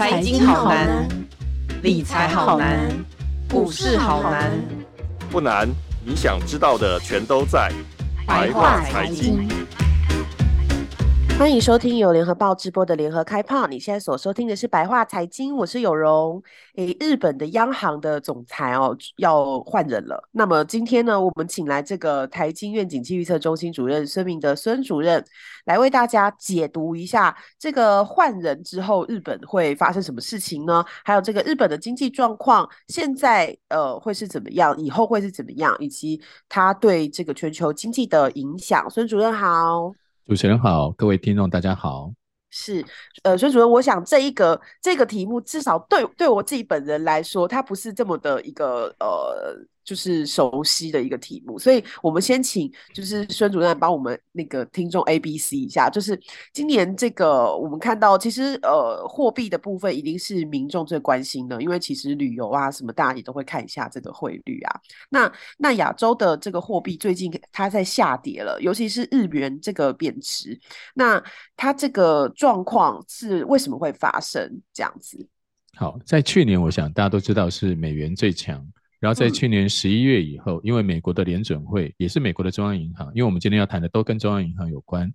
财经好难，理财好难，股市好难。不难，你想知道的全都在白话财经。欢迎收听由联合报直播的联合开炮。你现在所收听的是白话财经，我是有容。诶，日本的央行的总裁哦要换人了。那么今天呢，我们请来这个台经院景气预测中心主任孙明德孙主任来为大家解读一下这个换人之后日本会发生什么事情呢？还有这个日本的经济状况现在呃会是怎么样，以后会是怎么样，以及它对这个全球经济的影响。孙主任好。主持人好，各位听众大家好。是，呃，孙主任，我想这一个这个题目，至少对对我自己本人来说，它不是这么的一个呃。就是熟悉的一个题目，所以我们先请就是孙主任帮我们那个听众 A B C 一下，就是今年这个我们看到，其实呃货币的部分一定是民众最关心的，因为其实旅游啊什么大家也都会看一下这个汇率啊。那那亚洲的这个货币最近它在下跌了，尤其是日元这个贬值，那它这个状况是为什么会发生这样子？好，在去年我想大家都知道是美元最强。然后在去年十一月以后，嗯，因为美国的联准会也是美国的中央银行，因为我们今天要谈的都跟中央银行有关。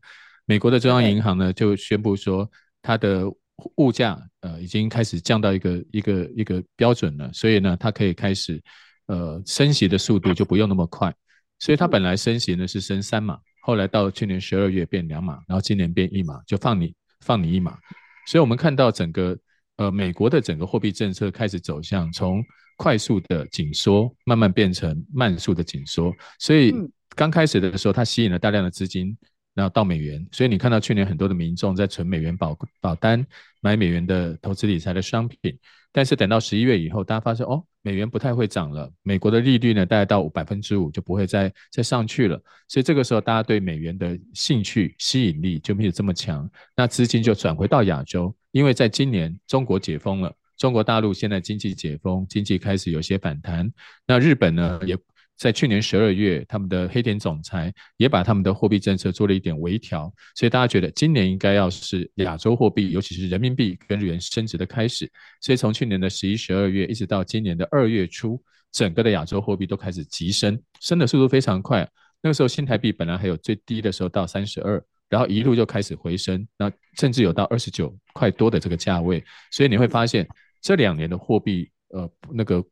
美国的中央银行呢就宣布说，它的物价呃已经开始降到一个一个一个标准了，所以呢它可以开始呃升息的速度就不用那么快。所以它本来升息呢是升三码，后来到去年十二月变两码，然后今年变一码，就放你放你一码。所以我们看到整个呃美国的整个货币政策开始走向从。快速的紧缩，慢慢变成慢速的紧缩，所以刚开始的时候，它吸引了大量的资金，然后到美元，所以你看到去年很多的民众在存美元保保单，买美元的投资理财的商品，但是等到十一月以后，大家发现哦，美元不太会涨了，美国的利率呢，大概到百分之五就不会再再上去了，所以这个时候大家对美元的兴趣吸引力就没有这么强，那资金就转回到亚洲，因为在今年中国解封了。中国大陆现在经济解封，经济开始有些反弹。那日本呢，也在去年十二月，他们的黑田总裁也把他们的货币政策做了一点微调。所以大家觉得今年应该要是亚洲货币，尤其是人民币跟日元升值的开始。所以从去年的十一、十二月，一直到今年的二月初，整个的亚洲货币都开始急升，升的速度非常快。那个时候新台币本来还有最低的时候到三十二。然后一路就开始回升，那甚至有到二十九块多的这个价位，所以你会发现这两年的货币，呃，那个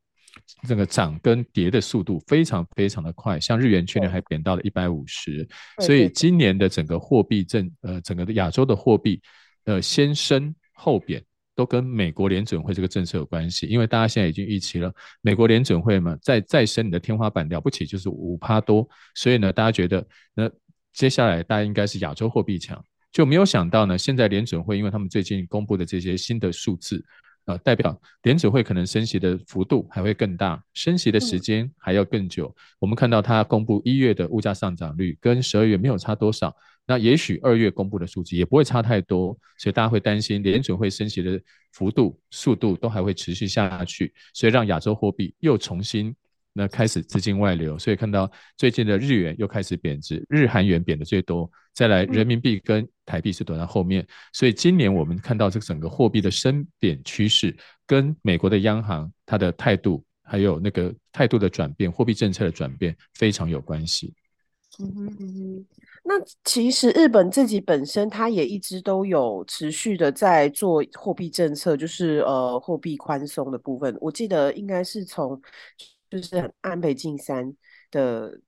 那个涨跟跌的速度非常非常的快，像日元去年还贬到了一百五十，所以今年的整个货币政，呃，整个的亚洲的货币，呃，先升后贬，都跟美国联准会这个政策有关系，因为大家现在已经预期了，美国联准会嘛，再再升你的天花板了不起就是五趴多，所以呢，大家觉得那。接下来大家应该是亚洲货币强，就没有想到呢。现在联准会因为他们最近公布的这些新的数字，呃，代表联储会可能升息的幅度还会更大，升息的时间还要更久。我们看到它公布一月的物价上涨率跟十二月没有差多少，那也许二月公布的数字也不会差太多，所以大家会担心联储会升息的幅度、速度都还会持续下去，所以让亚洲货币又重新。那开始资金外流，所以看到最近的日元又开始贬值，日韩元贬的最多，再来人民币跟台币是躲在后面，所以今年我们看到这整个货币的升贬趋势，跟美国的央行它的态度，还有那个态度的转变，货币政策的转变非常有关系。嗯哼嗯哼，那其实日本自己本身，它也一直都有持续的在做货币政策，就是呃货币宽松的部分，我记得应该是从。就是安倍晋三的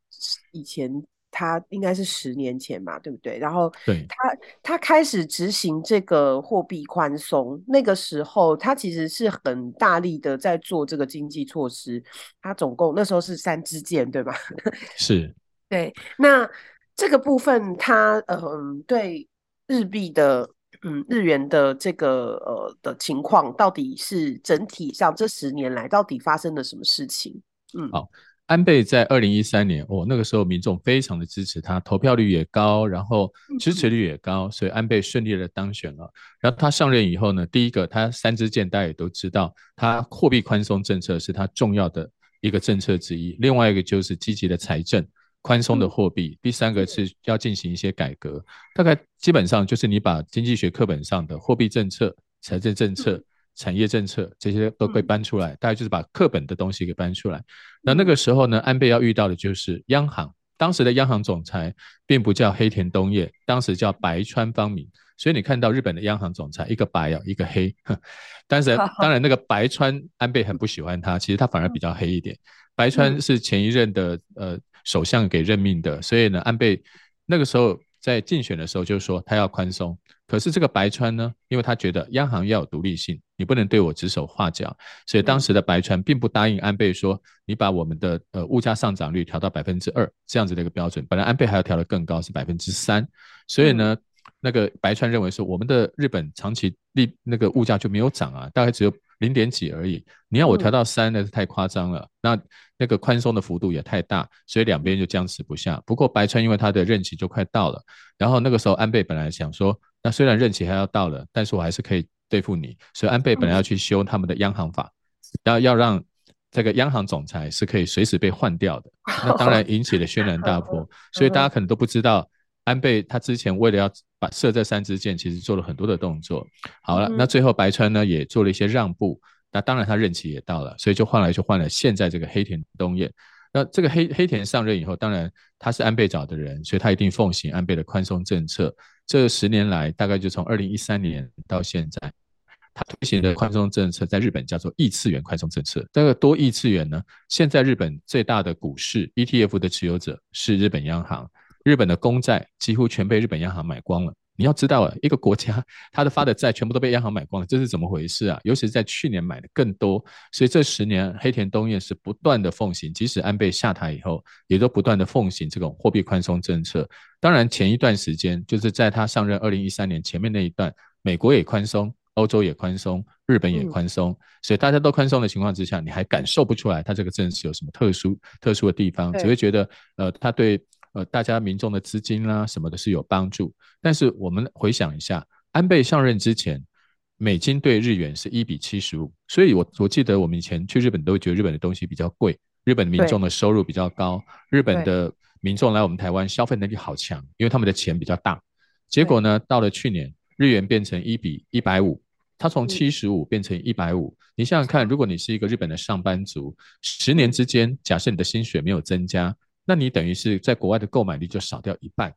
以前，他应该是十年前嘛，对不对？然后他他开始执行这个货币宽松，那个时候他其实是很大力的在做这个经济措施。他总共那时候是三支箭，对吧？是，对。那这个部分他，他嗯，对日币的嗯日元的这个呃的情况，到底是整体上这十年来到底发生了什么事情？嗯，好，安倍在二零一三年，哦，那个时候民众非常的支持他，投票率也高，然后支持率也高，所以安倍顺利的当选了。然后他上任以后呢，第一个他三支箭大家也都知道，他货币宽松政策是他重要的一个政策之一。另外一个就是积极的财政，宽松的货币。第三个是要进行一些改革，大概基本上就是你把经济学课本上的货币政策、财政政策。产业政策这些都被搬出来，大概就是把课本的东西给搬出来。那那个时候呢，安倍要遇到的就是央行，当时的央行总裁并不叫黑田东彦，当时叫白川方明。所以你看到日本的央行总裁一个白啊，一个黑。但是当然那个白川安倍很不喜欢他，其实他反而比较黑一点。白川是前一任的呃首相给任命的，所以呢，安倍那个时候在竞选的时候就说他要宽松。可是这个白川呢，因为他觉得央行要有独立性，你不能对我指手画脚，所以当时的白川并不答应安倍说，你把我们的呃物价上涨率调到百分之二这样子的一个标准，本来安倍还要调得更高，是百分之三，所以呢。那个白川认为说，我们的日本长期利那个物价就没有涨啊，大概只有零点几而已。你要我调到三，那是太夸张了。那那个宽松的幅度也太大，所以两边就僵持不下。不过白川因为他的任期就快到了，然后那个时候安倍本来想说，那虽然任期还要到了，但是我还是可以对付你。所以安倍本来要去修他们的央行法，然后要让这个央行总裁是可以随时被换掉的。那当然引起了轩然大波，所以大家可能都不知道。安倍他之前为了要把射这三支箭，其实做了很多的动作。好了，那最后白川呢也做了一些让步。那当然他任期也到了，所以就换来就换了现在这个黑田东彦。那这个黑黑田上任以后，当然他是安倍找的人，所以他一定奉行安倍的宽松政策。这十年来，大概就从二零一三年到现在，他推行的宽松政策在日本叫做异次元宽松政策。这个多异次元呢？现在日本最大的股市 ETF 的持有者是日本央行。日本的公债几乎全被日本央行买光了。你要知道啊，一个国家 它的发的债全部都被央行买光了，这是怎么回事啊？尤其是在去年买的更多，所以这十年黑田东彦是不断的奉行，即使安倍下台以后，也都不断的奉行这种货币宽松政策。当然，前一段时间就是在他上任二零一三年前面那一段，美国也宽松，欧洲也宽松，日本也宽松，嗯、所以大家都宽松的情况之下，你还感受不出来他这个政策有什么特殊特殊的地方，只会觉得呃，他对。呃，大家民众的资金啦、啊，什么的是有帮助。但是我们回想一下，安倍上任之前，美金对日元是一比七十五，所以我我记得我们以前去日本都会觉得日本的东西比较贵，日本民众的收入比较高，日本的民众来我们台湾消费能力好强，因为他们的钱比较大。结果呢，到了去年，日元变成一比一百五，它从七十五变成一百五。你想想看，如果你是一个日本的上班族，十年之间，假设你的薪水没有增加。那你等于是在国外的购买力就少掉一半。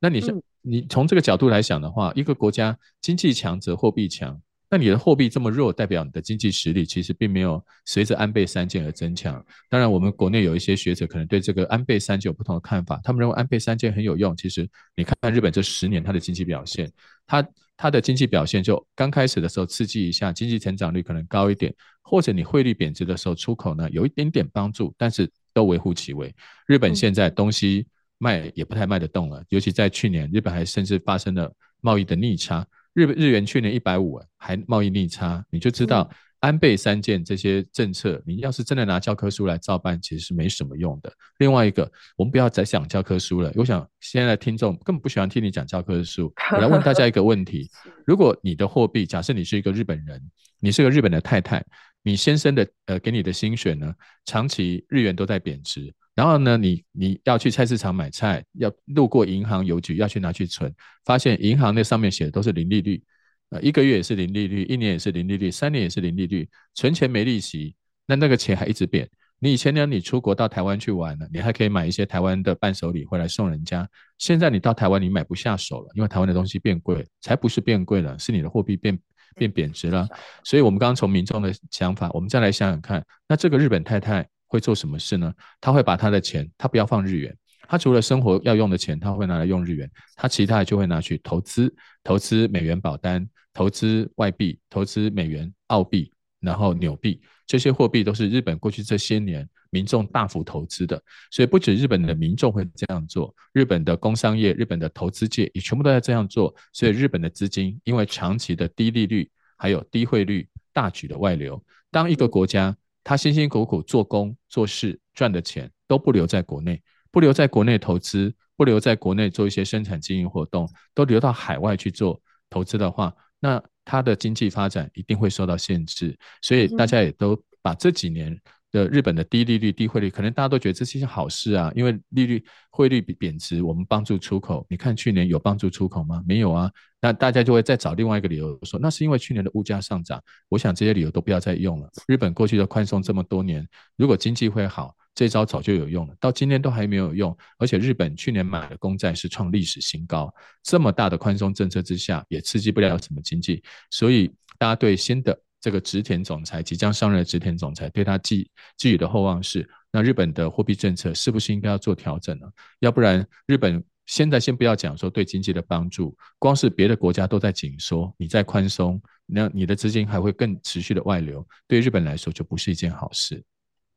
那你是你从这个角度来想的话，一个国家经济强则货币强。那你的货币这么弱，代表你的经济实力其实并没有随着安倍三件而增强。当然，我们国内有一些学者可能对这个安倍三件有不同的看法，他们认为安倍三件很有用。其实你看看日本这十年它的经济表现，它它的经济表现就刚开始的时候刺激一下，经济成长率可能高一点，或者你汇率贬值的时候出口呢有一点点帮助，但是。都微乎其微。日本现在东西卖也不太卖得动了，尤其在去年，日本还甚至发生了贸易的逆差。日日元去年一百五，还贸易逆差，你就知道安倍三件这些政策，你要是真的拿教科书来照办，其实是没什么用的。另外一个，我们不要再讲教科书了。我想现在听众根本不喜欢听你讲教科书。我来问大家一个问题：如果你的货币，假设你是一个日本人，你是个日本的太太。你先生的呃，给你的薪水呢，长期日元都在贬值，然后呢，你你要去菜市场买菜，要路过银行邮局要去拿去存，发现银行那上面写的都是零利率，呃，一个月也是零利率，一年也是零利率，三年也是零利率，存钱没利息，那那个钱还一直贬。你以前呢，你出国到台湾去玩呢，你还可以买一些台湾的伴手礼回来送人家，现在你到台湾你买不下手了，因为台湾的东西变贵，才不是变贵了，是你的货币变。变贬值了，所以我们刚刚从民众的想法，我们再来想想看，那这个日本太太会做什么事呢？她会把她的钱，她不要放日元，她除了生活要用的钱，她会拿来用日元，她其他的就会拿去投资，投资美元保单，投资外币，投资美元、澳币，然后纽币，这些货币都是日本过去这些年民众大幅投资的，所以不止日本的民众会这样做，日本的工商业、日本的投资界也全部都在这样做。所以日本的资金因为长期的低利率还有低汇率，大举的外流。当一个国家他辛辛苦苦做工做事赚的钱都不留在国内，不留在国内投资，不留在国内做一些生产经营活动，都流到海外去做投资的话，那他的经济发展一定会受到限制。所以大家也都把这几年。的日本的低利率、低汇率，可能大家都觉得这是一件好事啊，因为利率汇率贬值，我们帮助出口。你看去年有帮助出口吗？没有啊。那大家就会再找另外一个理由说，那是因为去年的物价上涨。我想这些理由都不要再用了。日本过去的宽松这么多年，如果经济会好，这招早就有用了，到今天都还没有用。而且日本去年买的公债是创历史新高，这么大的宽松政策之下，也刺激不了什么经济。所以大家对新的。这个植田总裁即将上任的植田总裁对他寄寄予的厚望是，那日本的货币政策是不是应该要做调整呢？要不然日本现在先不要讲说对经济的帮助，光是别的国家都在紧缩，你再宽松，那你的资金还会更持续的外流，对日本来说就不是一件好事。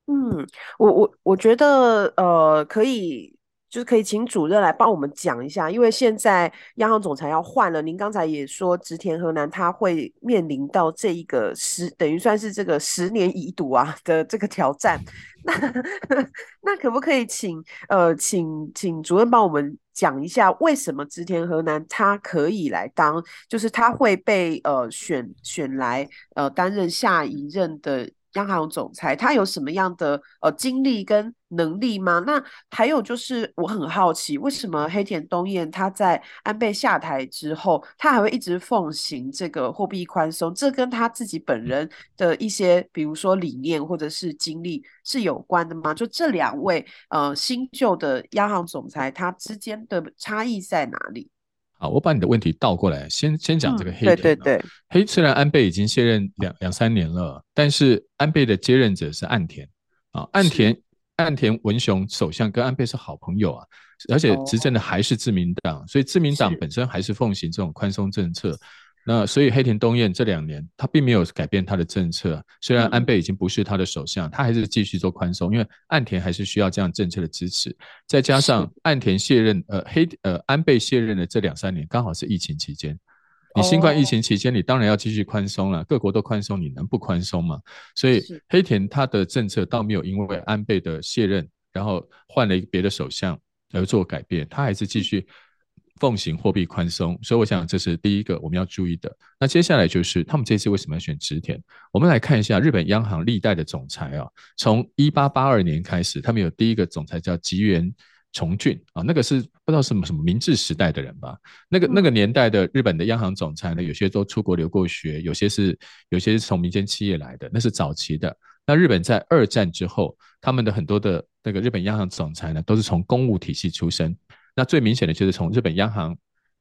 嗯，我我我觉得呃可以。就是可以请主任来帮我们讲一下，因为现在央行总裁要换了。您刚才也说，植田和南他会面临到这一个十，等于算是这个十年一堵啊的这个挑战。那 那可不可以请呃，请请主任帮我们讲一下，为什么植田和南他可以来当，就是他会被呃选选来呃担任下一任的。央行总裁他有什么样的呃经历跟能力吗？那还有就是我很好奇，为什么黑田东彦他在安倍下台之后，他还会一直奉行这个货币宽松？这跟他自己本人的一些，比如说理念或者是经历是有关的吗？就这两位呃新旧的央行总裁，他之间的差异在哪里？好，我把你的问题倒过来，先先讲这个黑。对对对，黑虽然安倍已经卸任两两三年了，但是安倍的接任者是岸田啊，岸田岸田文雄首相跟安倍是好朋友啊，而且执政的还是自民党，哦、所以自民党本身还是奉行这种宽松政策。那所以黑田东彦这两年他并没有改变他的政策，虽然安倍已经不是他的首相，他还是继续做宽松，因为岸田还是需要这样政策的支持。再加上岸田卸任，呃黑呃安倍卸任的这两三年刚好是疫情期间，你新冠疫情期间你当然要继续宽松了，各国都宽松，你能不宽松吗？所以黑田他的政策倒没有因为安倍的卸任，然后换了一个别的首相而做改变，他还是继续。奉行货币宽松，所以我想这是第一个我们要注意的。那接下来就是他们这次为什么要选植田？我们来看一下日本央行历代的总裁啊，从一八八二年开始，他们有第一个总裁叫吉原重俊啊，那个是不知道什么什么明治时代的人吧？那个那个年代的日本的央行总裁呢，有些都出国留过学，有些是有些是从民间企业来的，那是早期的。那日本在二战之后，他们的很多的那个日本央行总裁呢，都是从公务体系出身。那最明显的就是从日本央行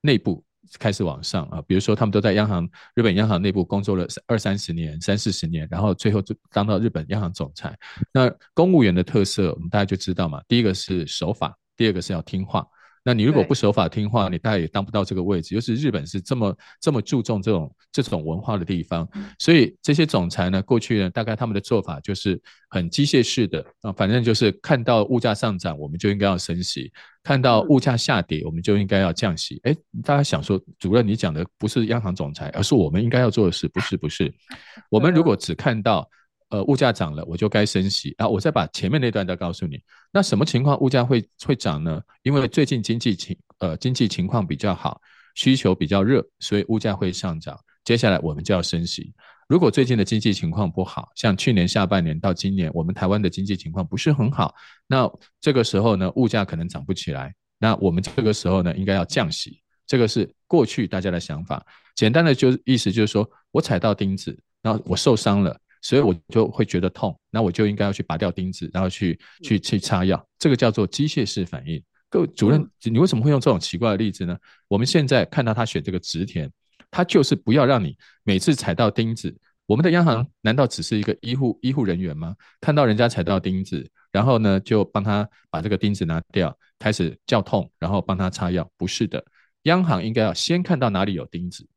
内部开始往上啊，比如说他们都在央行日本央行内部工作了二三十年、三四十年，然后最后就当到日本央行总裁。那公务员的特色，我们大家就知道嘛，第一个是守法，第二个是要听话。那你如果不守法听话，你大概也当不到这个位置。就是日本是这么这么注重这种这种文化的地方，所以这些总裁呢，过去呢，大概他们的做法就是很机械式的啊，反正就是看到物价上涨，我们就应该要升息；看到物价下跌，我们就应该要降息。哎，大家想说，主任你讲的不是央行总裁，而是我们应该要做的事，不是不是。我们如果只看到。呃，物价涨了，我就该升息。然后我再把前面那段再告诉你，那什么情况物价会会涨呢？因为最近经济情呃经济情况比较好，需求比较热，所以物价会上涨。接下来我们就要升息。如果最近的经济情况不好，像去年下半年到今年，我们台湾的经济情况不是很好，那这个时候呢，物价可能涨不起来。那我们这个时候呢，应该要降息。这个是过去大家的想法。简单的就意思就是说我踩到钉子，然后我受伤了。所以我就会觉得痛，那我就应该要去拔掉钉子，然后去去去擦药，这个叫做机械式反应。各位主任，你为什么会用这种奇怪的例子呢？我们现在看到他选这个植田，他就是不要让你每次踩到钉子。我们的央行难道只是一个医护医护人员吗？看到人家踩到钉子，然后呢就帮他把这个钉子拿掉，开始叫痛，然后帮他擦药？不是的，央行应该要先看到哪里有钉子，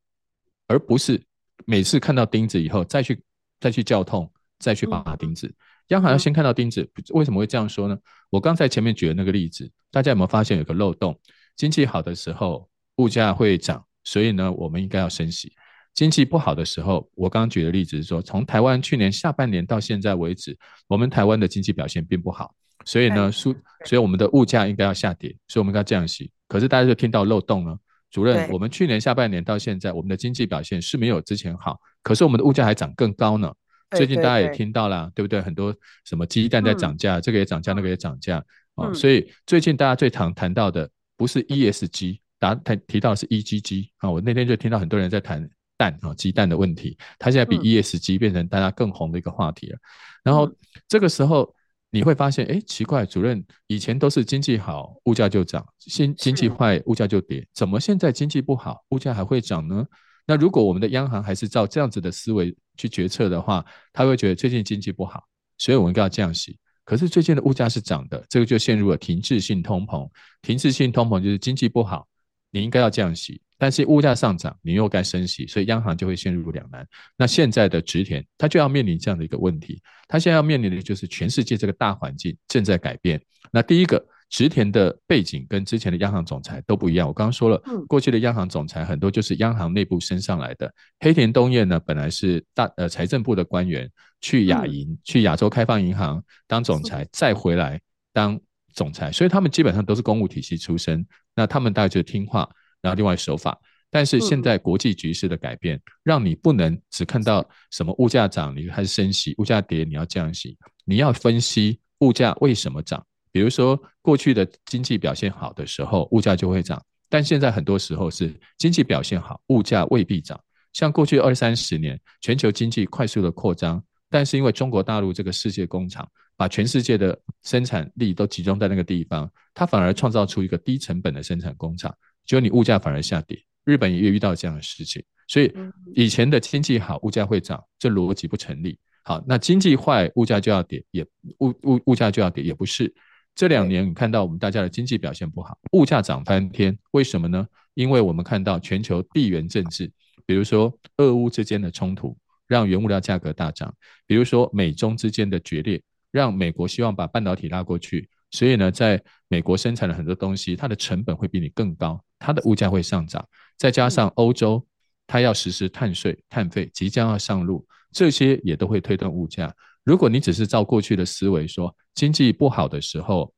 而不是每次看到钉子以后再去。再去叫痛，再去拔钉子。央行要先看到钉子，为什么会这样说呢？我刚才前面举的那个例子，大家有没有发现有个漏洞？经济好的时候，物价会涨，所以呢，我们应该要升息。经济不好的时候，我刚刚举的例子是说，从台湾去年下半年到现在为止，我们台湾的经济表现并不好，所以呢，所以我们的物价应该要下跌，所以我们应该降息。可是大家就听到漏洞了。主任，我们去年下半年到现在，我们的经济表现是没有之前好，可是我们的物价还涨更高呢。最近大家也听到了，对不对？很多什么鸡蛋在涨价，这个也涨价，那个也涨价啊。所以最近大家最常谈到的不是 ESG，大家谈提到的是 EGG 啊。我那天就听到很多人在谈蛋啊，鸡蛋的问题，它现在比 ESG 变成大家更红的一个话题了。然后这个时候你会发现，哎，奇怪，主任以前都是经济好物价就涨，新经济坏物价就跌，怎么现在经济不好物价还会涨呢？那如果我们的央行还是照这样子的思维去决策的话，他会觉得最近经济不好，所以我们应该要降息。可是最近的物价是涨的，这个就陷入了停滞性通膨。停滞性通膨就是经济不好，你应该要降息，但是物价上涨，你又该升息，所以央行就会陷入两难。那现在的植田，他就要面临这样的一个问题，他现在要面临的就是全世界这个大环境正在改变。那第一个。植田的背景跟之前的央行总裁都不一样。我刚刚说了，过去的央行总裁很多就是央行内部升上来的。黑田东彦呢，本来是大呃财政部的官员，去亚银、去亚洲开放银行当总裁，再回来当总裁，所以他们基本上都是公务体系出身。那他们大概就听话，然后另外守法。但是现在国际局势的改变，让你不能只看到什么物价涨，你开始升息；物价跌，你要降息。你要分析物价为什么涨。比如说，过去的经济表现好的时候，物价就会涨；但现在很多时候是经济表现好，物价未必涨。像过去二三十年，全球经济快速的扩张，但是因为中国大陆这个世界工厂，把全世界的生产力都集中在那个地方，它反而创造出一个低成本的生产工厂，结果你物价反而下跌。日本也遇到这样的事情，所以以前的经济好，物价会涨，这逻辑不成立。好，那经济坏，物价就要跌，也物物物价就要跌，也不是。这两年你看到我们大家的经济表现不好，物价涨翻天，为什么呢？因为我们看到全球地缘政治，比如说俄乌之间的冲突，让原物料价格大涨；比如说美中之间的决裂，让美国希望把半导体拉过去，所以呢，在美国生产的很多东西，它的成本会比你更高，它的物价会上涨。再加上欧洲，它要实施碳税、碳费即将要上路，这些也都会推动物价。如果你只是照过去的思维说，经济不好的时候，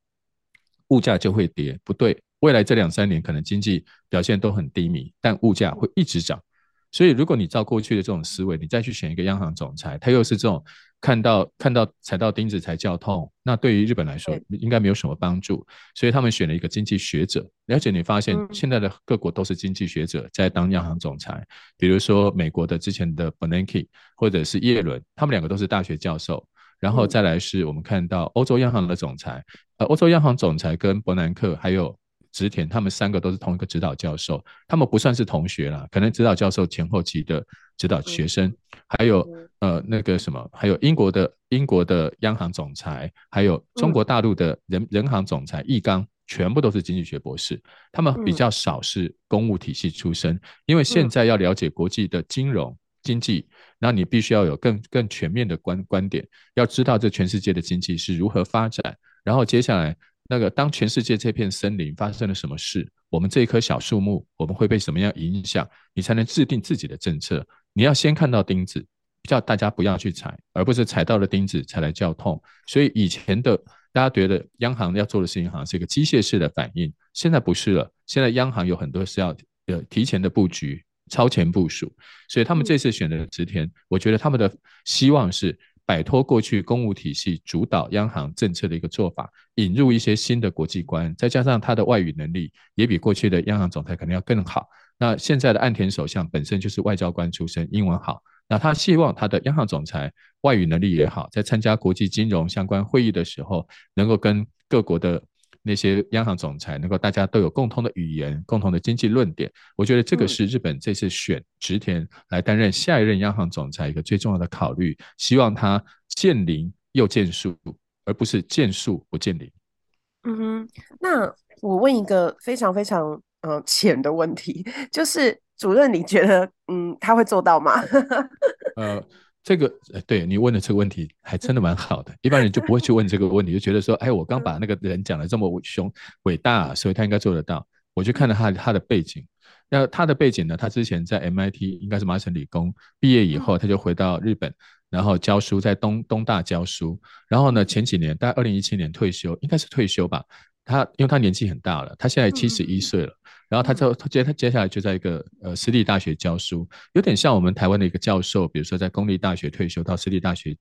物价就会跌，不对。未来这两三年可能经济表现都很低迷，但物价会一直涨。所以，如果你照过去的这种思维，你再去选一个央行总裁，他又是这种看到看到踩到钉子才叫痛，那对于日本来说应该没有什么帮助。所以他们选了一个经济学者。而且你发现现在的各国都是经济学者在当央行总裁，比如说美国的之前的 Bernanke 或者是耶伦，他们两个都是大学教授。然后再来是我们看到欧洲央行的总裁，呃，欧洲央行总裁跟伯南克还有。植田他们三个都是同一个指导教授，他们不算是同学啦，可能指导教授前后期的指导学生，还有呃那个什么，还有英国的英国的央行总裁，还有中国大陆的人人行总裁易纲，全部都是经济学博士，他们比较少是公务体系出身，因为现在要了解国际的金融经济，那你必须要有更更全面的观观点，要知道这全世界的经济是如何发展，然后接下来。那个，当全世界这片森林发生了什么事，我们这一棵小树木，我们会被什么样影响？你才能制定自己的政策。你要先看到钉子，叫大家不要去踩，而不是踩到了钉子才来叫痛。所以以前的大家觉得央行要做的事情好像是一个机械式的反应，现在不是了。现在央行有很多是要呃提前的布局、超前部署。所以他们这次选的植田，我觉得他们的希望是。摆脱过去公务体系主导央行政策的一个做法，引入一些新的国际观，再加上他的外语能力也比过去的央行总裁可能要更好。那现在的岸田首相本身就是外交官出身，英文好，那他希望他的央行总裁外语能力也好，在参加国际金融相关会议的时候，能够跟各国的。那些央行总裁能够大家都有共同的语言、共同的经济论点，我觉得这个是日本这次选植田来担任下一任央行总裁一个最重要的考虑。希望他见灵又见树，而不是见树不见林。嗯哼，那我问一个非常非常呃浅的问题，就是主任，你觉得嗯他会做到吗？呃。这个呃，对你问的这个问题还真的蛮好的，一般人就不会去问这个问题，就觉得说，哎，我刚把那个人讲的这么凶伟大，所以他应该做得到。我去看了他他的背景，那他的背景呢，他之前在 MIT 应该是麻省理工毕业以后，他就回到日本，然后教书在东东大教书，然后呢前几年大概二零一七年退休，应该是退休吧。他因为他年纪很大了，他现在七十一岁了。然后他就接他接下来就在一个呃私立大学教书，有点像我们台湾的一个教授，比如说在公立大学退休到私立大学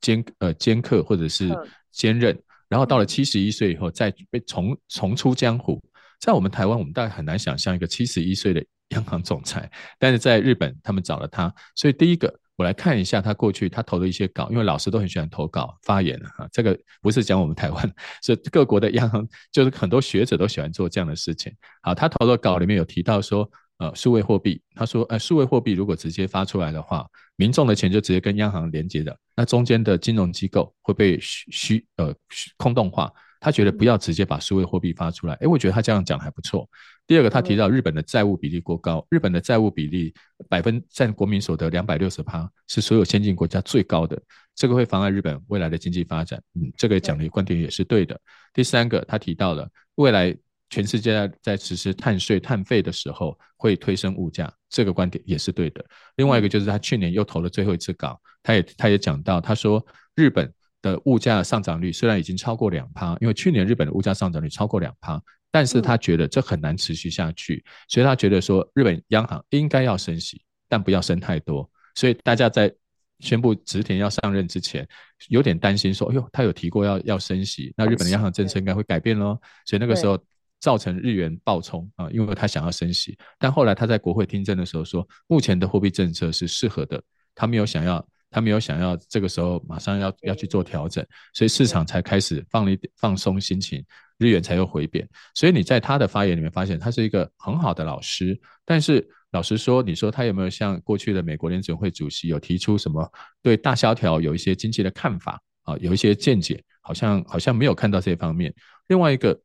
兼呃兼课或者是兼任，然后到了七十一岁以后再被重重出江湖。在我们台湾，我们大概很难想象一个七十一岁的 央行总裁，但是在日本，他们找了他，所以第一个。我来看一下他过去他投的一些稿，因为老师都很喜欢投稿发言哈，这个不是讲我们台湾，是各国的央行，就是很多学者都喜欢做这样的事情。好，他投的稿里面有提到说，呃，数位货币，他说，呃，数位货币如果直接发出来的话，民众的钱就直接跟央行连接的，那中间的金融机构会被虚虚呃空洞化。他觉得不要直接把数位货币发出来，诶，我觉得他这样讲还不错。第二个，他提到日本的债务比例过高，日本的债务比例百分占国民所得两百六十趴，是所有先进国家最高的，这个会妨碍日本未来的经济发展。嗯，这个讲的观点也是对的。第三个，他提到了未来全世界在实施碳税、碳费的时候会推升物价，这个观点也是对的。另外一个就是他去年又投了最后一次稿，他也他也讲到，他说日本。的物价上涨率虽然已经超过两趴，因为去年日本的物价上涨率超过两趴，但是他觉得这很难持续下去，所以他觉得说日本央行应该要升息，但不要升太多。所以大家在宣布植田要上任之前，有点担心说，哎呦，他有提过要要升息，那日本的央行政策应该会改变咯。所以那个时候造成日元暴冲啊，因为他想要升息，但后来他在国会听证的时候说，目前的货币政策是适合的，他没有想要。他没有想要这个时候马上要要去做调整，所以市场才开始放了一放松心情，日元才又回贬。所以你在他的发言里面发现，他是一个很好的老师。但是老实说，你说他有没有像过去的美国联准会主席有提出什么对大萧条有一些经济的看法啊，有一些见解？好像好像没有看到这方面。另外一个，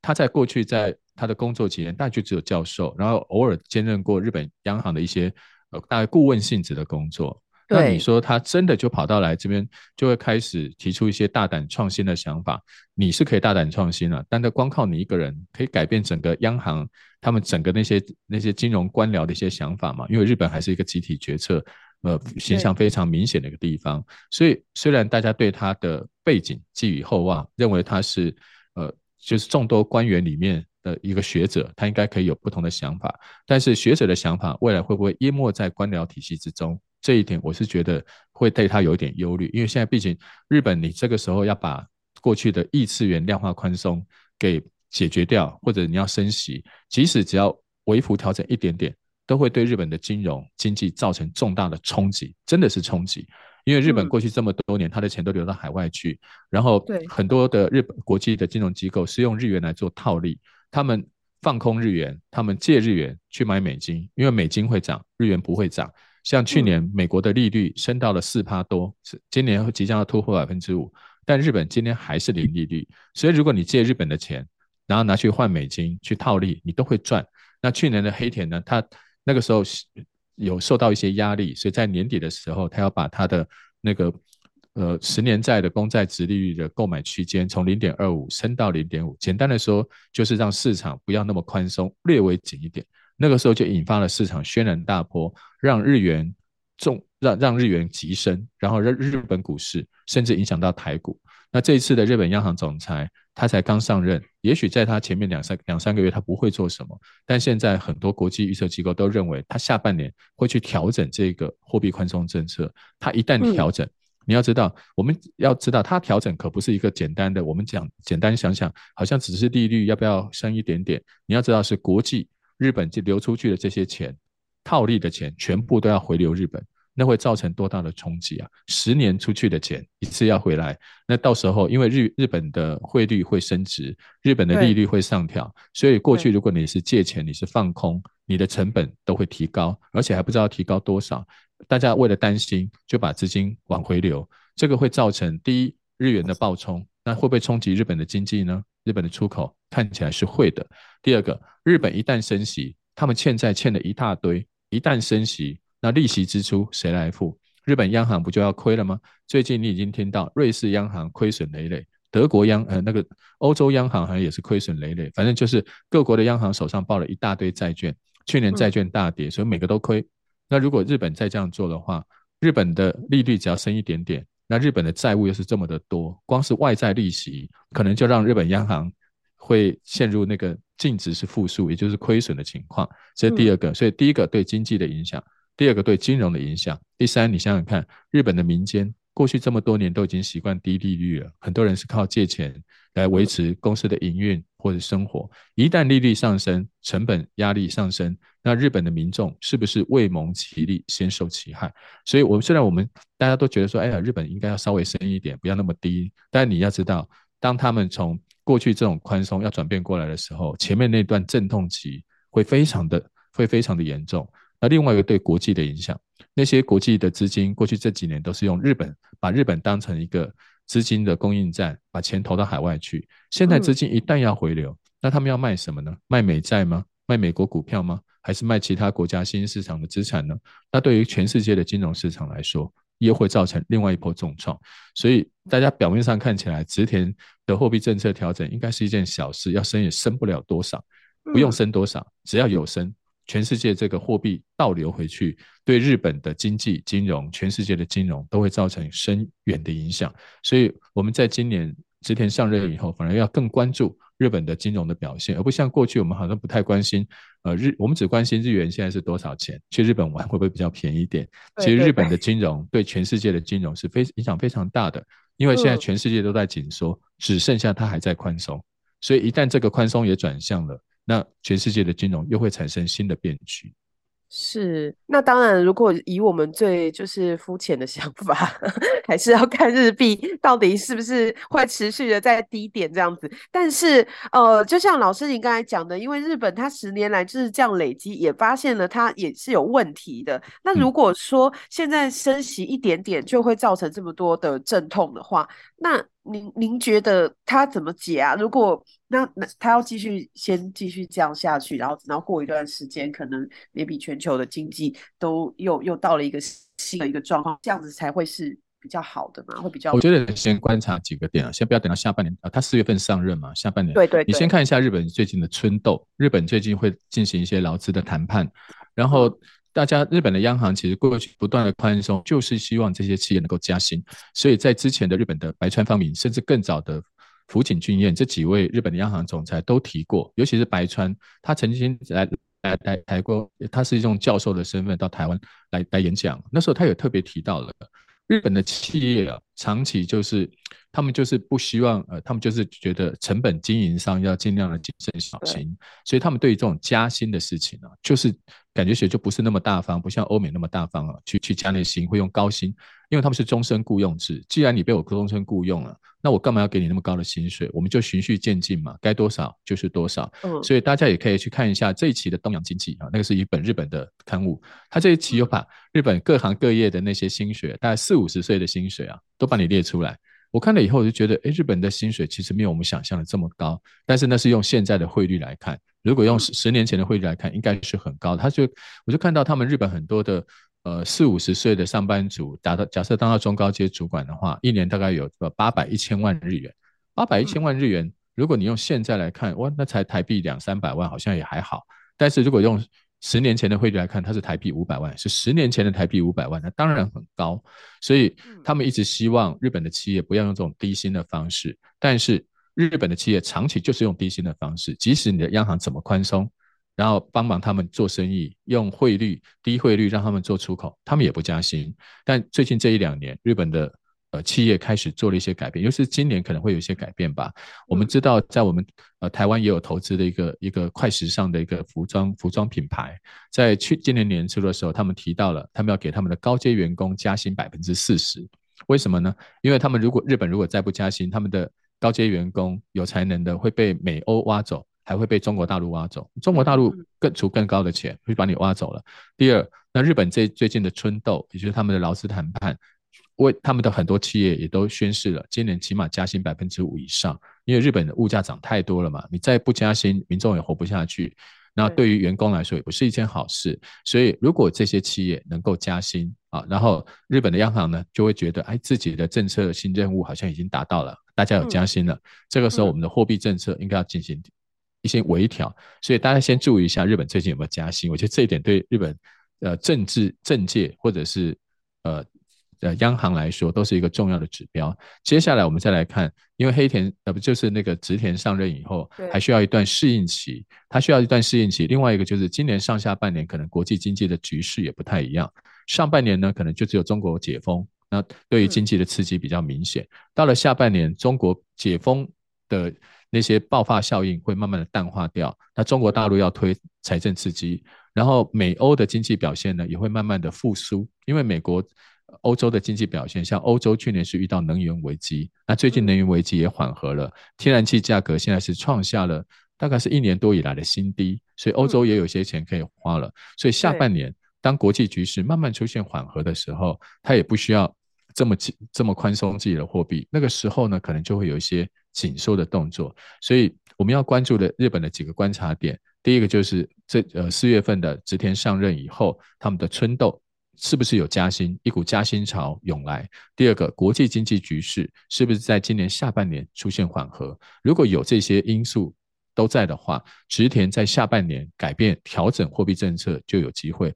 他在过去在他的工作期间，大概就只有教授，然后偶尔兼任过日本央行的一些呃大概顾问性质的工作。那你说他真的就跑到来这边，就会开始提出一些大胆创新的想法？你是可以大胆创新了，但是光靠你一个人可以改变整个央行他们整个那些那些金融官僚的一些想法嘛？因为日本还是一个集体决策，呃，形象非常明显的一个地方。所以虽然大家对他的背景寄予厚望，认为他是呃就是众多官员里面的一个学者，他应该可以有不同的想法，但是学者的想法未来会不会淹没在官僚体系之中？这一点我是觉得会对他有一点忧虑，因为现在毕竟日本，你这个时候要把过去的异次元量化宽松给解决掉，或者你要升息，即使只要微幅调整一点点，都会对日本的金融经济造成重大的冲击，真的是冲击。因为日本过去这么多年，他的钱都流到海外去，然后很多的日本国际的金融机构是用日元来做套利，他们放空日元，他们借日元去买美金，因为美金会涨，日元不会涨。像去年美国的利率升到了四趴多，是今年即将要突破百分之五，但日本今年还是零利率，所以如果你借日本的钱，然后拿去换美金去套利，你都会赚。那去年的黑田呢，他那个时候有受到一些压力，所以在年底的时候，他要把他的那个呃十年债的公债值利率的购买区间从零点二五升到零点五，简单的说就是让市场不要那么宽松，略微紧一点。那个时候就引发了市场轩然大波，让日元重让让日元急升，然后让日本股市甚至影响到台股。那这一次的日本央行总裁他才刚上任，也许在他前面两三两三个月他不会做什么，但现在很多国际预测机构都认为他下半年会去调整这个货币宽松政策。他一旦调整，嗯、你要知道，我们要知道他调整可不是一个简单的，我们讲简单想想，好像只是利率要不要升一点点。你要知道是国际。日本就流出去的这些钱，套利的钱全部都要回流日本，那会造成多大的冲击啊？十年出去的钱一次要回来，那到时候因为日日本的汇率会升值，日本的利率会上调，所以过去如果你是借钱，你是放空，你的成本都会提高，而且还不知道提高多少。大家为了担心，就把资金往回流，这个会造成第一日元的暴冲，那会不会冲击日本的经济呢？日本的出口看起来是会的。第二个，日本一旦升息，他们欠债欠了一大堆，一旦升息，那利息支出谁来付？日本央行不就要亏了吗？最近你已经听到瑞士央行亏损累累，德国央呃那个欧洲央行好像也是亏损累累，反正就是各国的央行手上抱了一大堆债券，去年债券大跌，所以每个都亏。那如果日本再这样做的话，日本的利率只要升一点点。那日本的债务又是这么的多，光是外债利息可能就让日本央行会陷入那个净值是负数，也就是亏损的情况。这是第二个，所以第一个对经济的影响，第二个对金融的影响，第三，你想想看，日本的民间过去这么多年都已经习惯低利率了，很多人是靠借钱来维持公司的营运或者生活。一旦利率上升，成本压力上升，那日本的民众是不是未蒙其利先受其害？所以，我们虽然我们大家都觉得说，哎呀，日本应该要稍微深一点，不要那么低，但你要知道，当他们从过去这种宽松要转变过来的时候，前面那段阵痛期会非常的会非常的严重。那另外一个对国际的影响，那些国际的资金过去这几年都是用日本把日本当成一个资金的供应站，把钱投到海外去。现在资金一旦要回流，嗯、那他们要卖什么呢？卖美债吗？卖美国股票吗？还是卖其他国家新兴市场的资产呢？那对于全世界的金融市场来说，又会造成另外一波重创，所以大家表面上看起来，植田的货币政策调整应该是一件小事，要升也升不了多少，不用升多少，只要有升，全世界这个货币倒流回去，对日本的经济、金融、全世界的金融都会造成深远的影响。所以我们在今年植田上任以后，反而要更关注。日本的金融的表现，而不像过去我们好像不太关心，呃日我们只关心日元现在是多少钱，去日本玩会不会比较便宜一点？其实日本的金融对全世界的金融是非影响非常大的，因为现在全世界都在紧缩，只剩下它还在宽松，所以一旦这个宽松也转向了，那全世界的金融又会产生新的变局。是，那当然，如果以我们最就是肤浅的想法，还是要看日币到底是不是会持续的在低点这样子。但是，呃，就像老师您刚才讲的，因为日本它十年来就是这样累积，也发现了它也是有问题的。那如果说现在升息一点点就会造成这么多的阵痛的话，那您您觉得他怎么解啊？如果那那他要继续先继续这样下去，然后然后过一段时间，可能 maybe 全球的经济都又又到了一个新的一个状况，这样子才会是比较好的嘛？会比较？我觉得先观察几个点啊，先不要等到下半年啊，他四月份上任嘛，下半年对，对对，你先看一下日本最近的春斗，日本最近会进行一些劳资的谈判，然后。大家日本的央行其实过去不断的宽松，就是希望这些企业能够加薪。所以在之前的日本的白川方明，甚至更早的福井俊彦这几位日本的央行总裁都提过，尤其是白川，他曾经来来来台过，他是一种教授的身份到台湾来来演讲。那时候他有特别提到了日本的企业啊，长期就是他们就是不希望呃，他们就是觉得成本经营上要尽量的谨慎小心，所以他们对于这种加薪的事情呢、啊，就是。感觉起来就不是那么大方，不像欧美那么大方啊，去去加那薪，会用高薪，因为他们是终身雇佣制。既然你被我终身雇佣了，那我干嘛要给你那么高的薪水？我们就循序渐进嘛，该多少就是多少。嗯，所以大家也可以去看一下这一期的《东洋经济》啊，那个是一本日本的刊物，它这一期有把日本各行各业的那些薪水，大概四五十岁的薪水啊，都帮你列出来。我看了以后，我就觉得，诶，日本的薪水其实没有我们想象的这么高，但是那是用现在的汇率来看。如果用十十年前的汇率来看，应该是很高的。他就我就看到他们日本很多的呃四五十岁的上班族，达到假设当到中高阶主管的话，一年大概有个八百一千万日元。八百一千万日元，如果你用现在来看，哇，那才台币两三百万，好像也还好。但是如果用十年前的汇率来看，它是台币五百万，是十年前的台币五百万，那当然很高。所以他们一直希望日本的企业不要用这种低薪的方式，但是。日本的企业长期就是用低薪的方式，即使你的央行怎么宽松，然后帮忙他们做生意，用汇率低汇率让他们做出口，他们也不加薪。但最近这一两年，日本的呃企业开始做了一些改变，尤其是今年可能会有一些改变吧。我们知道，在我们呃台湾也有投资的一个一个快时尚的一个服装服装品牌，在去今年年初的时候，他们提到了他们要给他们的高阶员工加薪百分之四十。为什么呢？因为他们如果日本如果再不加薪，他们的高阶员工有才能的会被美欧挖走，还会被中国大陆挖走。中国大陆更出更高的钱，会把你挖走了。第二，那日本这最近的春斗，也就是他们的劳资谈判，为他们的很多企业也都宣示了，今年起码加薪百分之五以上。因为日本的物价涨太多了嘛，你再不加薪，民众也活不下去。那对于员工来说也不是一件好事，所以如果这些企业能够加薪啊，然后日本的央行呢就会觉得，哎，自己的政策新任务好像已经达到了，大家有加薪了，这个时候我们的货币政策应该要进行一些微调，所以大家先注意一下日本最近有没有加薪，我觉得这一点对日本呃政治政界或者是呃呃央行来说都是一个重要的指标。接下来我们再来看，因为黑田呃不就是那个植田上任以后，还需要一段适应期，他需要一段适应期。另外一个就是今年上下半年可能国际经济的局势也不太一样，上半年呢可能就只有中国解封，那对于经济的刺激比较明显。到了下半年，中国解封的那些爆发效应会慢慢的淡化掉，那中国大陆要推财政刺激。然后美欧的经济表现呢，也会慢慢的复苏，因为美国、欧洲的经济表现，像欧洲去年是遇到能源危机，那最近能源危机也缓和了，天然气价格现在是创下了大概是一年多以来的新低，所以欧洲也有些钱可以花了，所以下半年当国际局势慢慢出现缓和的时候，它也不需要这么紧这么宽松自己的货币，那个时候呢，可能就会有一些紧缩的动作，所以我们要关注的日本的几个观察点。第一个就是这呃四月份的植田上任以后，他们的春斗是不是有加薪，一股加薪潮涌来？第二个，国际经济局势是不是在今年下半年出现缓和？如果有这些因素都在的话，植田在下半年改变调整货币政策就有机会。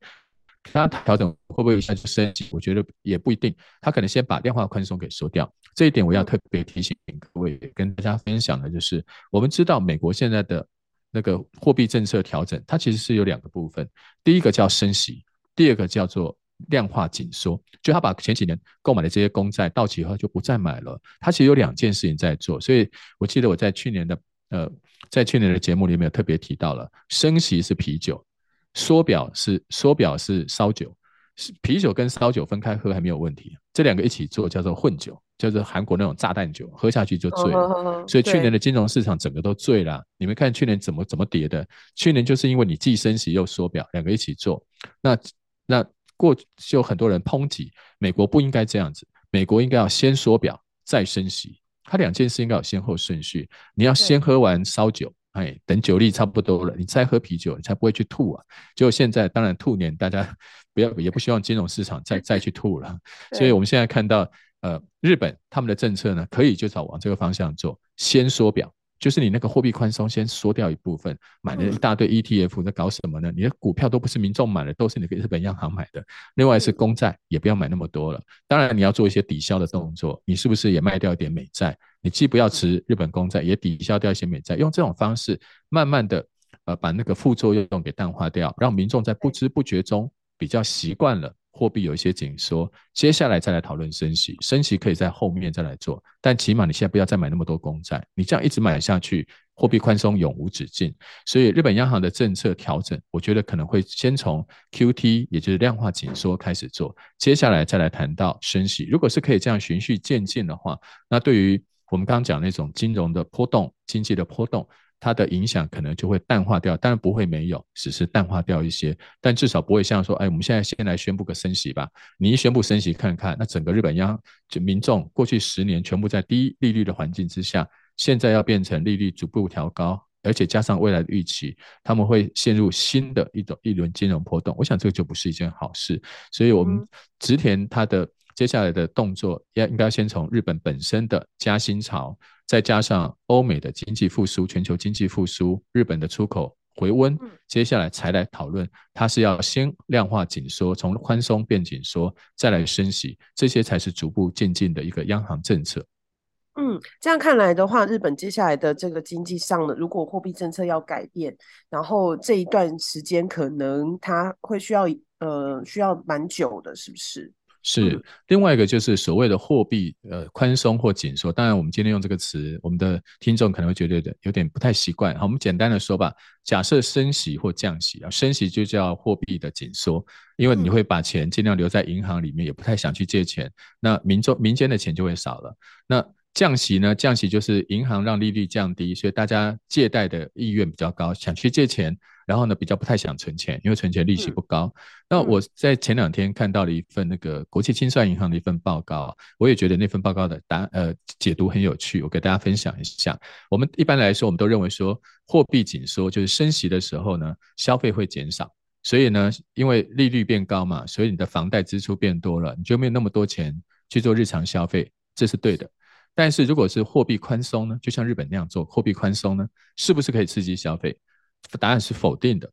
他调整会不会一下就升级？我觉得也不一定，他可能先把量化宽松给收掉。这一点我要特别提醒各位，跟大家分享的就是，我们知道美国现在的。那个货币政策调整，它其实是有两个部分，第一个叫升息，第二个叫做量化紧缩。就他把前几年购买的这些公债到期以后就不再买了，他其实有两件事情在做。所以我记得我在去年的呃，在去年的节目里面有特别提到了，升息是啤酒，缩表是缩表是烧酒，啤酒跟烧酒分开喝还没有问题，这两个一起做叫做混酒。就是韩国那种炸弹酒，喝下去就醉了。Oh, oh, oh, oh, 所以去年的金融市场整个都醉了。你们看去年怎么怎么跌的？去年就是因为你既升息又缩表，两个一起做。那那过就很多人抨击美国不应该这样子，美国应该要先缩表再升息，它两件事应该有先后顺序。你要先喝完烧酒，哎，等酒力差不多了，你再喝啤酒，你才不会去吐啊。结果现在当然兔年，大家不要 也不希望金融市场再 再去吐了。所以我们现在看到。呃，日本他们的政策呢，可以就朝往这个方向做，先缩表，就是你那个货币宽松先缩掉一部分，买了一大堆 ETF，在搞什么呢？你的股票都不是民众买的，都是你给日本央行买的。另外是公债，也不要买那么多了。当然你要做一些抵消的动作，你是不是也卖掉一点美债？你既不要持日本公债，也抵消掉一些美债，用这种方式慢慢的呃把那个副作用给淡化掉，让民众在不知不觉中比较习惯了。货币有一些紧缩，接下来再来讨论升息，升息可以在后面再来做，但起码你现在不要再买那么多公债，你这样一直买下去，货币宽松永无止境。所以日本央行的政策调整，我觉得可能会先从 QT，也就是量化紧缩开始做，接下来再来谈到升息。如果是可以这样循序渐进的话，那对于我们刚刚讲那种金融的波动、经济的波动。它的影响可能就会淡化掉，当然不会没有，只是淡化掉一些，但至少不会像说，哎，我们现在先来宣布个升息吧。你一宣布升息，看看那整个日本央就民众过去十年全部在低利率的环境之下，现在要变成利率逐步调高，而且加上未来的预期，他们会陷入新的一种一轮金融波动。我想这个就不是一件好事，所以我们植田他的接下来的动作要应该先从日本本身的加薪潮。再加上欧美的经济复苏、全球经济复苏、日本的出口回温，接下来才来讨论，它是要先量化紧缩，从宽松变紧缩，再来升息，这些才是逐步渐进的一个央行政策。嗯，这样看来的话，日本接下来的这个经济上呢，如果货币政策要改变，然后这一段时间可能它会需要呃需要蛮久的，是不是？是另外一个，就是所谓的货币呃宽松或紧缩。当然，我们今天用这个词，我们的听众可能会觉得有点不太习惯。好，我们简单的说吧。假设升息或降息啊，升息就叫货币的紧缩，因为你会把钱尽量留在银行里面，也不太想去借钱，那民众民间的钱就会少了。那降息呢？降息就是银行让利率降低，所以大家借贷的意愿比较高，想去借钱。然后呢，比较不太想存钱，因为存钱利息不高。嗯、那我在前两天看到了一份那个国际清算银行的一份报告，我也觉得那份报告的答呃解读很有趣，我给大家分享一下。我们一般来说，我们都认为说货币紧缩就是升息的时候呢，消费会减少，所以呢，因为利率变高嘛，所以你的房贷支出变多了，你就没有那么多钱去做日常消费，这是对的。但是如果是货币宽松呢，就像日本那样做货币宽松呢，是不是可以刺激消费？答案是否定的。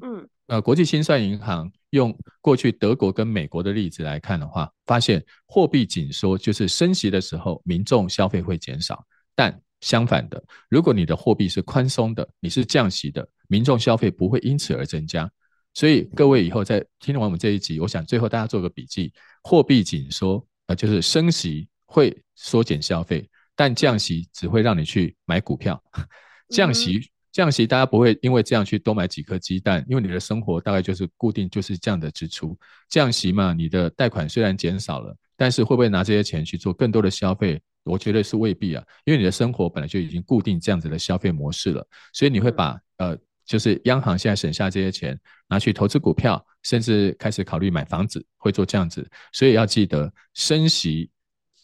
嗯，呃，国际清算银行用过去德国跟美国的例子来看的话，发现货币紧缩就是升息的时候，民众消费会减少，但相反的，如果你的货币是宽松的，你是降息的，民众消费不会因此而增加。所以各位以后在听完我们这一集，我想最后大家做个笔记：货币紧缩，呃，就是升息会缩减消费，但降息只会让你去买股票。降息，降息，大家不会因为这样去多买几颗鸡蛋，因为你的生活大概就是固定就是这样的支出。降息嘛，你的贷款虽然减少了，但是会不会拿这些钱去做更多的消费？我觉得是未必啊，因为你的生活本来就已经固定这样子的消费模式了，所以你会把呃。就是央行现在省下这些钱，拿去投资股票，甚至开始考虑买房子，会做这样子。所以要记得，升息，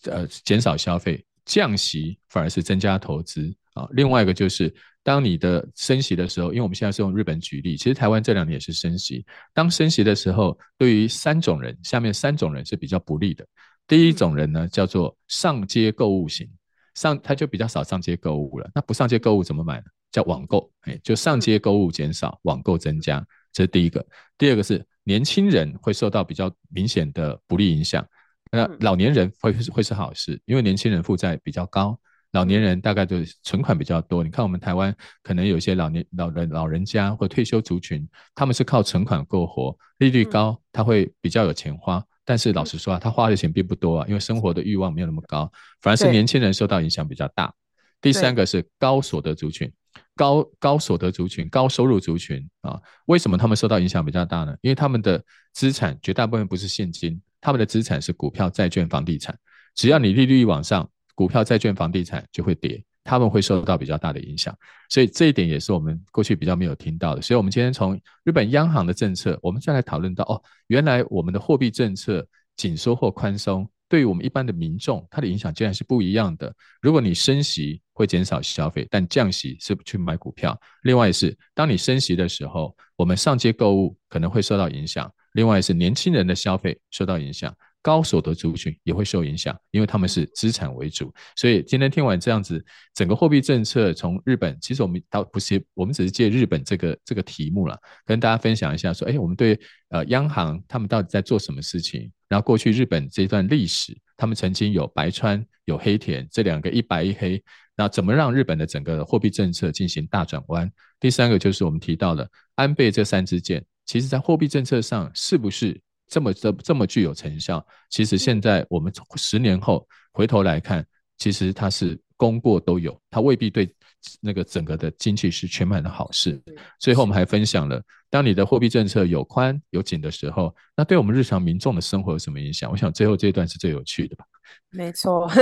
呃，减少消费；降息反而是增加投资啊。另外一个就是，当你的升息的时候，因为我们现在是用日本举例，其实台湾这两年也是升息。当升息的时候，对于三种人，下面三种人是比较不利的。第一种人呢，叫做上街购物型，上他就比较少上街购物了。那不上街购物怎么买呢？叫网购，哎，就上街购物减少，网购增加，这是第一个。第二个是年轻人会受到比较明显的不利影响，那老年人会会是好事，因为年轻人负债比较高，老年人大概就存款比较多。你看我们台湾可能有一些老年老人老人家或退休族群，他们是靠存款过活，利率高，他会比较有钱花。但是老实说啊，他花的钱并不多啊，因为生活的欲望没有那么高，反而是年轻人受到影响比较大。第三个是高所得族群。高高所得族群、高收入族群啊，为什么他们受到影响比较大呢？因为他们的资产绝大部分不是现金，他们的资产是股票、债券、房地产。只要你利率一往上，股票、债券、房地产就会跌，他们会受到比较大的影响。所以这一点也是我们过去比较没有听到的。所以，我们今天从日本央行的政策，我们再来讨论到哦，原来我们的货币政策紧缩或宽松。对于我们一般的民众，它的影响竟然是不一样的。如果你升息会减少消费，但降息是去买股票。另外是，当你升息的时候，我们上街购物可能会受到影响。另外是，年轻人的消费受到影响，高所得族群也会受影响，因为他们是资产为主。所以今天听完这样子，整个货币政策从日本，其实我们倒不是，我们只是借日本这个这个题目了，跟大家分享一下，说，哎，我们对呃央行他们到底在做什么事情？然后过去日本这段历史，他们曾经有白川有黑田这两个一白一黑，那怎么让日本的整个货币政策进行大转弯？第三个就是我们提到的安倍这三支箭，其实在货币政策上是不是这么这这么具有成效？其实现在我们十年后回头来看，其实它是功过都有，它未必对。那个整个的经济是全盘的好事。最后我们还分享了，当你的货币政策有宽有紧的时候，那对我们日常民众的生活有什么影响？我想最后这一段是最有趣的吧。没错，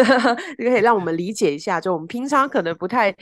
这个可以让我们理解一下，就我们平常可能不太。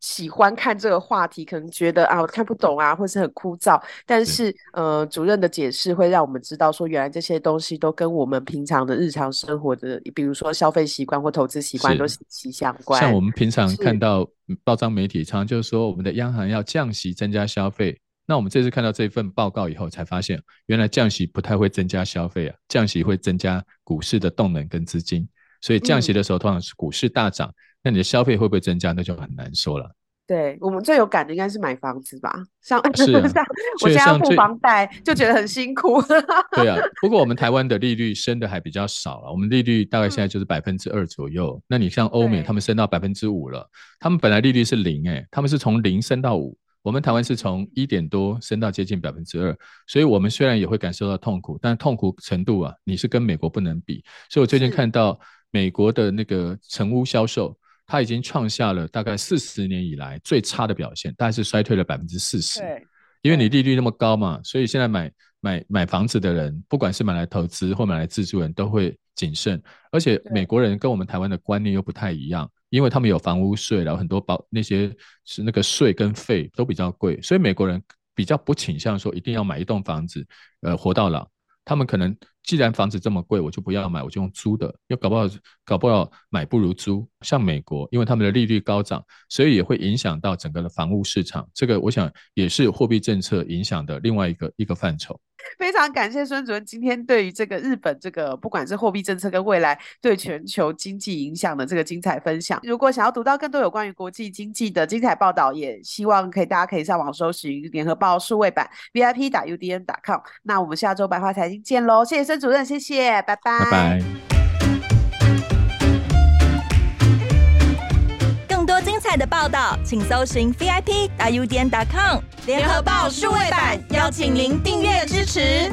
喜欢看这个话题，可能觉得啊，我看不懂啊，或是很枯燥。但是，呃，主任的解释会让我们知道，说原来这些东西都跟我们平常的日常生活的，比如说消费习惯或投资习惯都息息相关。像我们平常看到报章媒体，常常就是说我们的央行要降息增加消费。那我们这次看到这份报告以后，才发现原来降息不太会增加消费啊，降息会增加股市的动能跟资金。所以降息的时候，通常是股市大涨。嗯那你的消费会不会增加？那就很难说了。对，我们最有感的应该是买房子吧，像是、啊、像我现在要付房贷就觉得很辛苦。对啊，不过我们台湾的利率升的还比较少了，我们利率大概现在就是百分之二左右。嗯、那你像欧美，他们升到百分之五了，他们本来利率是零诶、欸，他们是从零升到五，我们台湾是从一点多升到接近百分之二，所以我们虽然也会感受到痛苦，但痛苦程度啊，你是跟美国不能比。所以我最近看到美国的那个成屋销售。它已经创下了大概四十年以来最差的表现，大概是衰退了百分之四十。对，因为你利率那么高嘛，所以现在买买买房子的人，不管是买来投资或买来自住人都会谨慎。而且美国人跟我们台湾的观念又不太一样，因为他们有房屋税，然后很多保那些是那个税跟费都比较贵，所以美国人比较不倾向说一定要买一栋房子，呃，活到老。他们可能既然房子这么贵，我就不要买，我就用租的。又搞不好，搞不好买不如租。像美国，因为他们的利率高涨，所以也会影响到整个的房屋市场。这个我想也是货币政策影响的另外一个一个范畴。非常感谢孙主任今天对于这个日本这个不管是货币政策跟未来对全球经济影响的这个精彩分享。如果想要读到更多有关于国际经济的精彩报道，也希望可以大家可以上网搜寻联合报数位版 VIP 打 UDN 打 com。那我们下周白话财经见喽！谢谢孙主任，谢谢，拜拜。拜拜。更多精彩的报道，请搜寻 VIP 大 UDN 打 com 联合报数位版，邀请您订阅支持。